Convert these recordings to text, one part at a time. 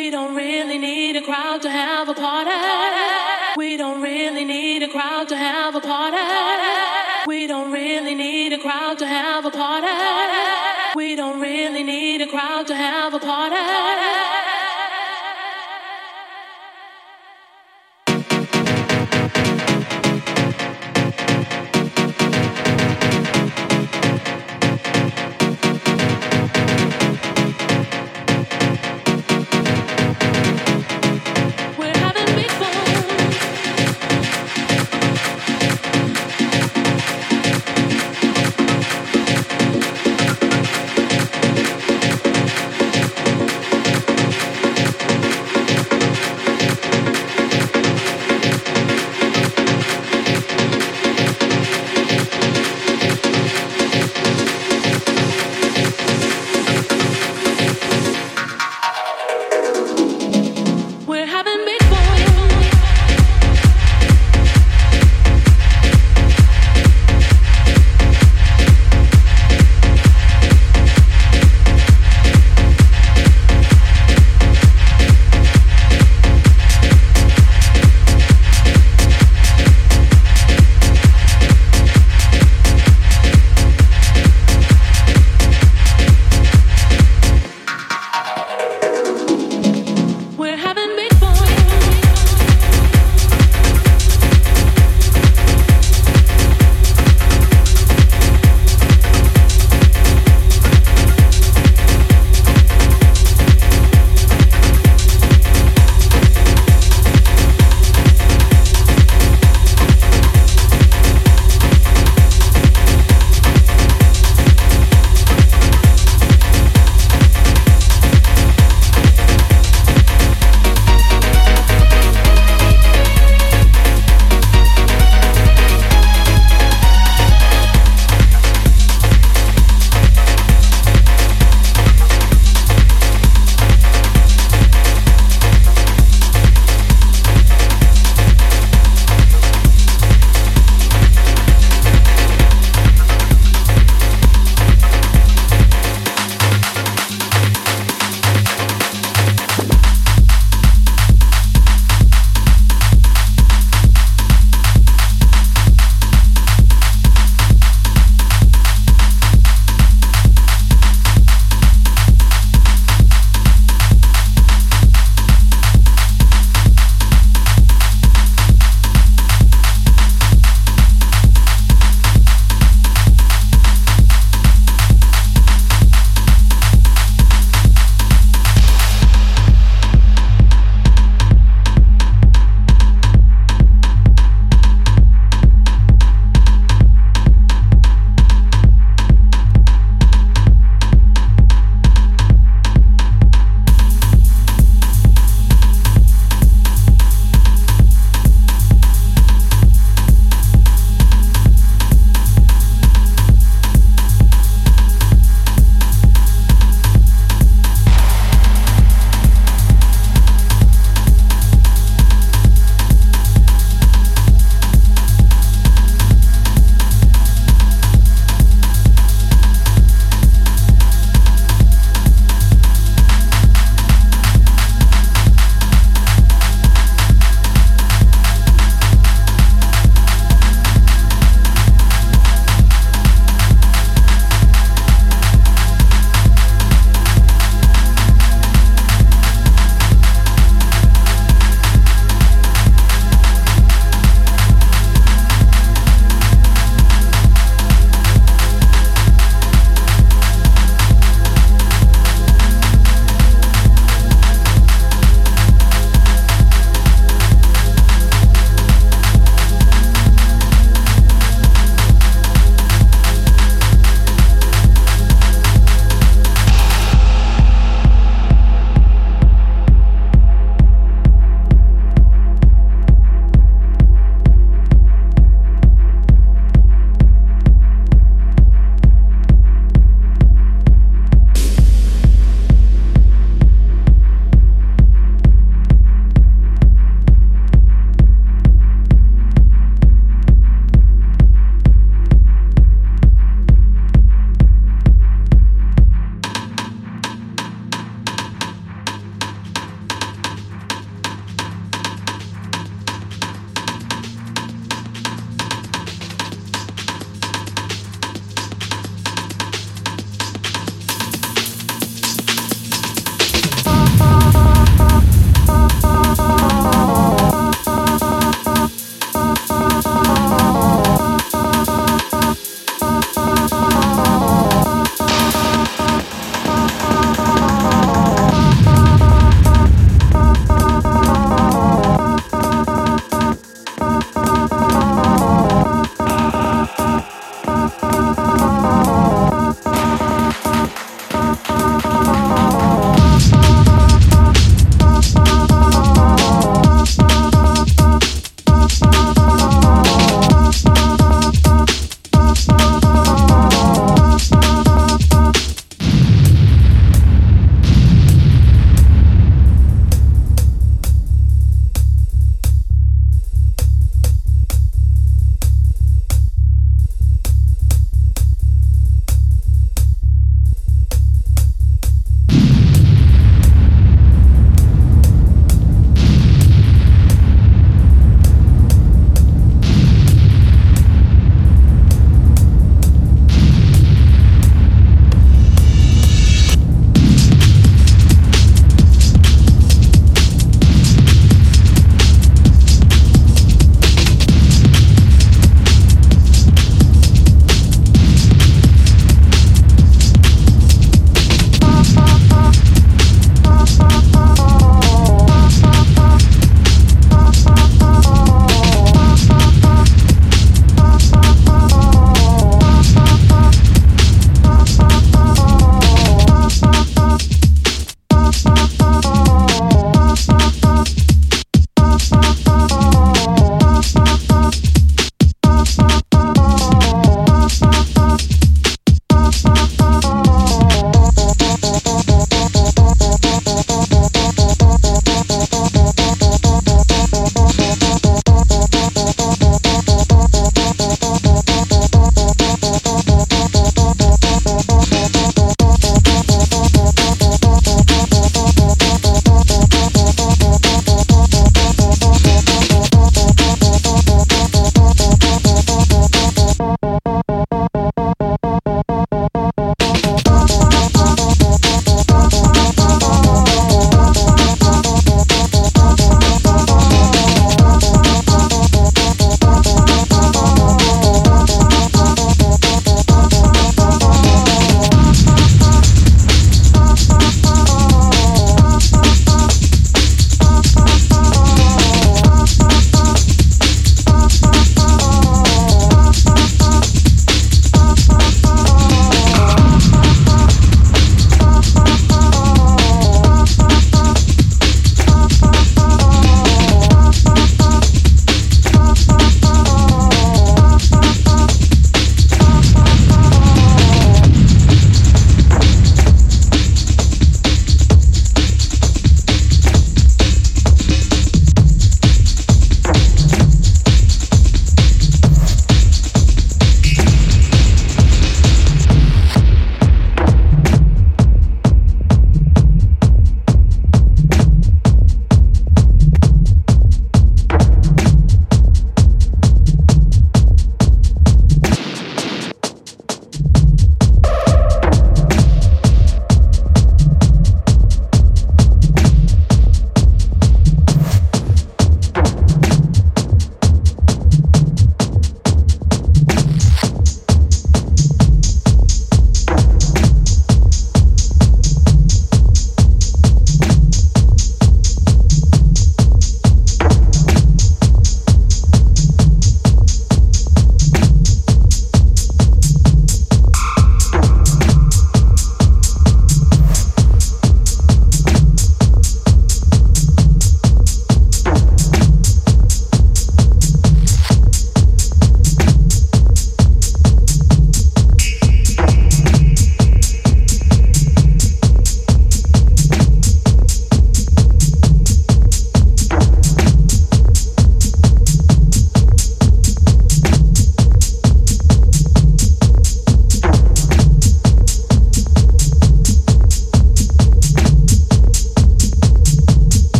We don't really need a crowd to have a party. We don't really need a crowd to have a party. We don't really need a crowd to have a party. We don't really need a crowd to have a party.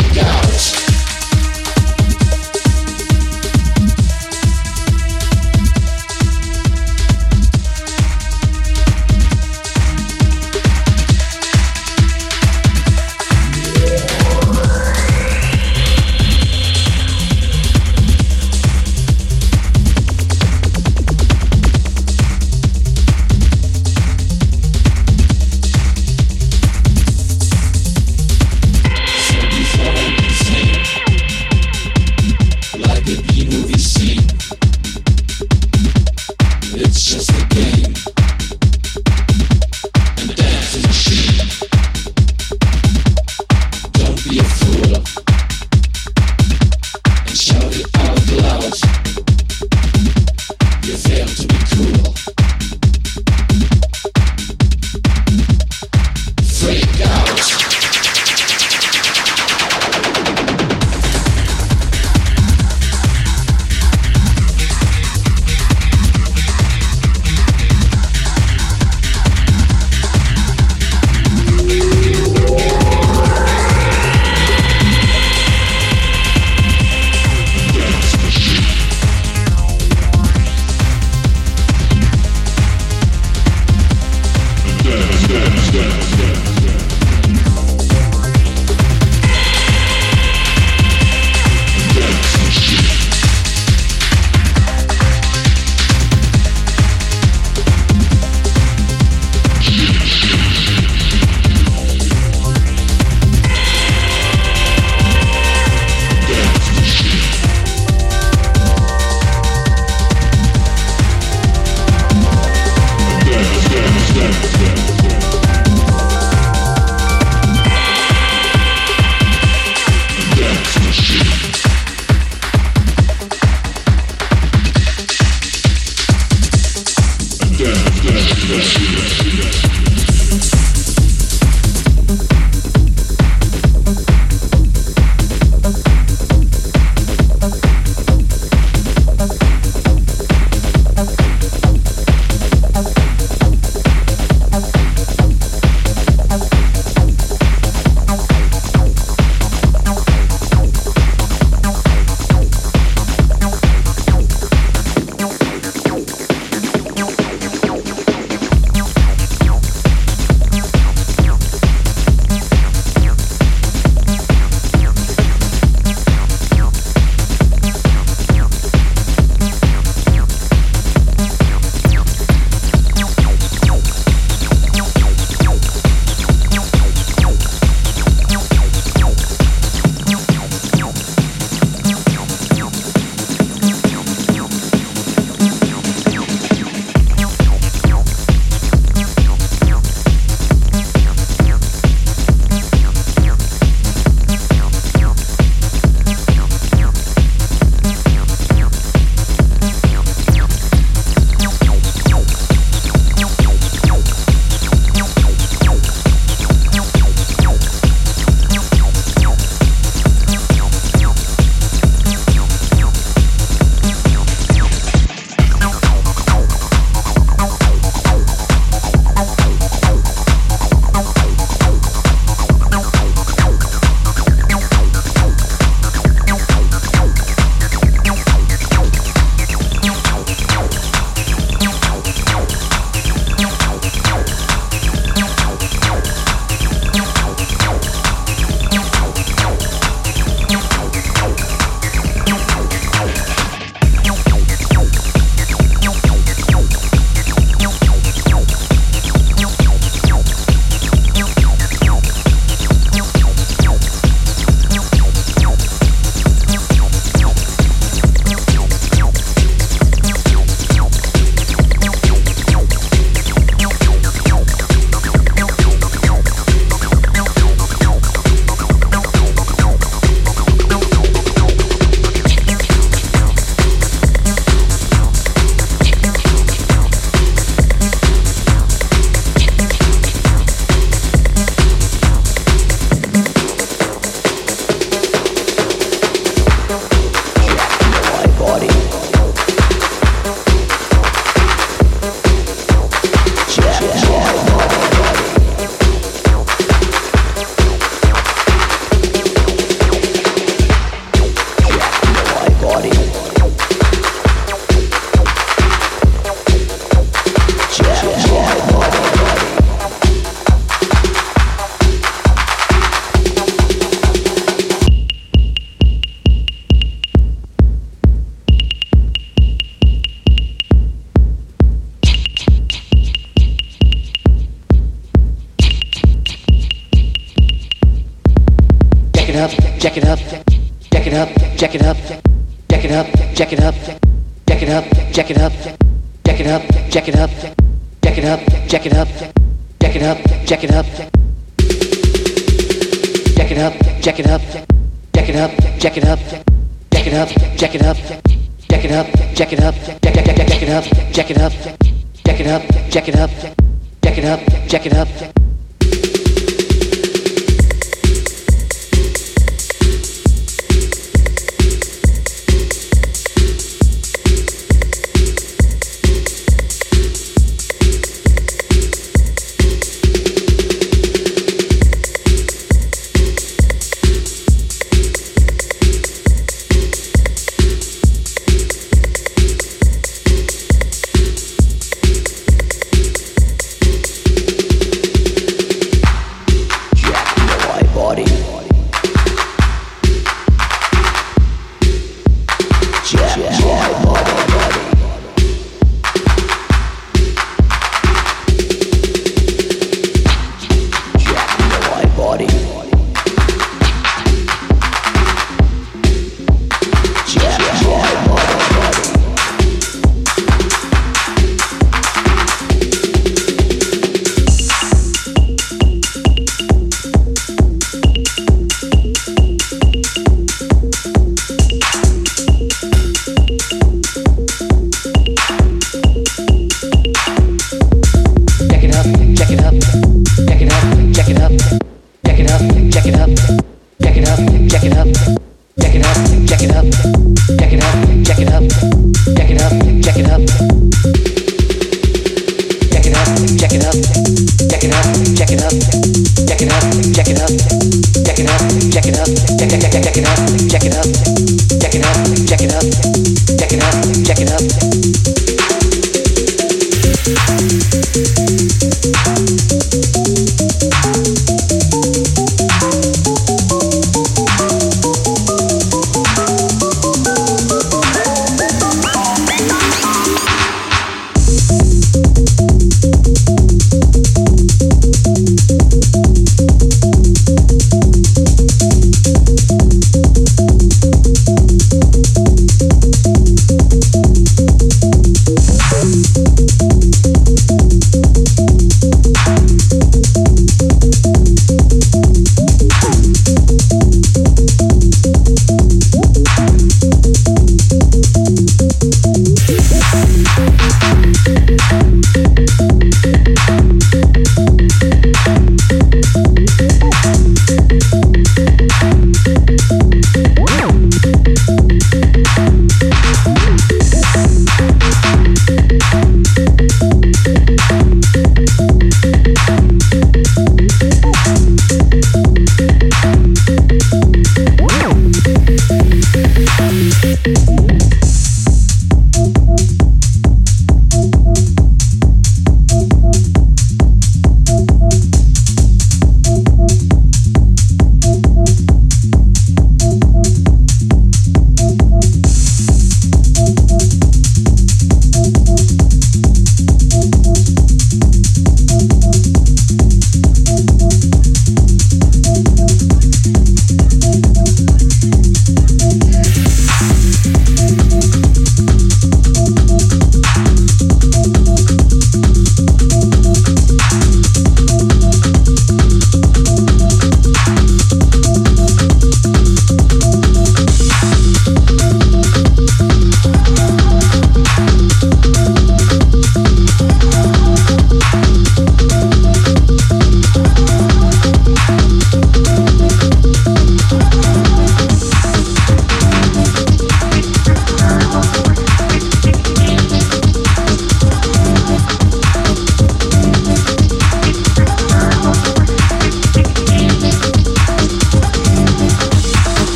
out.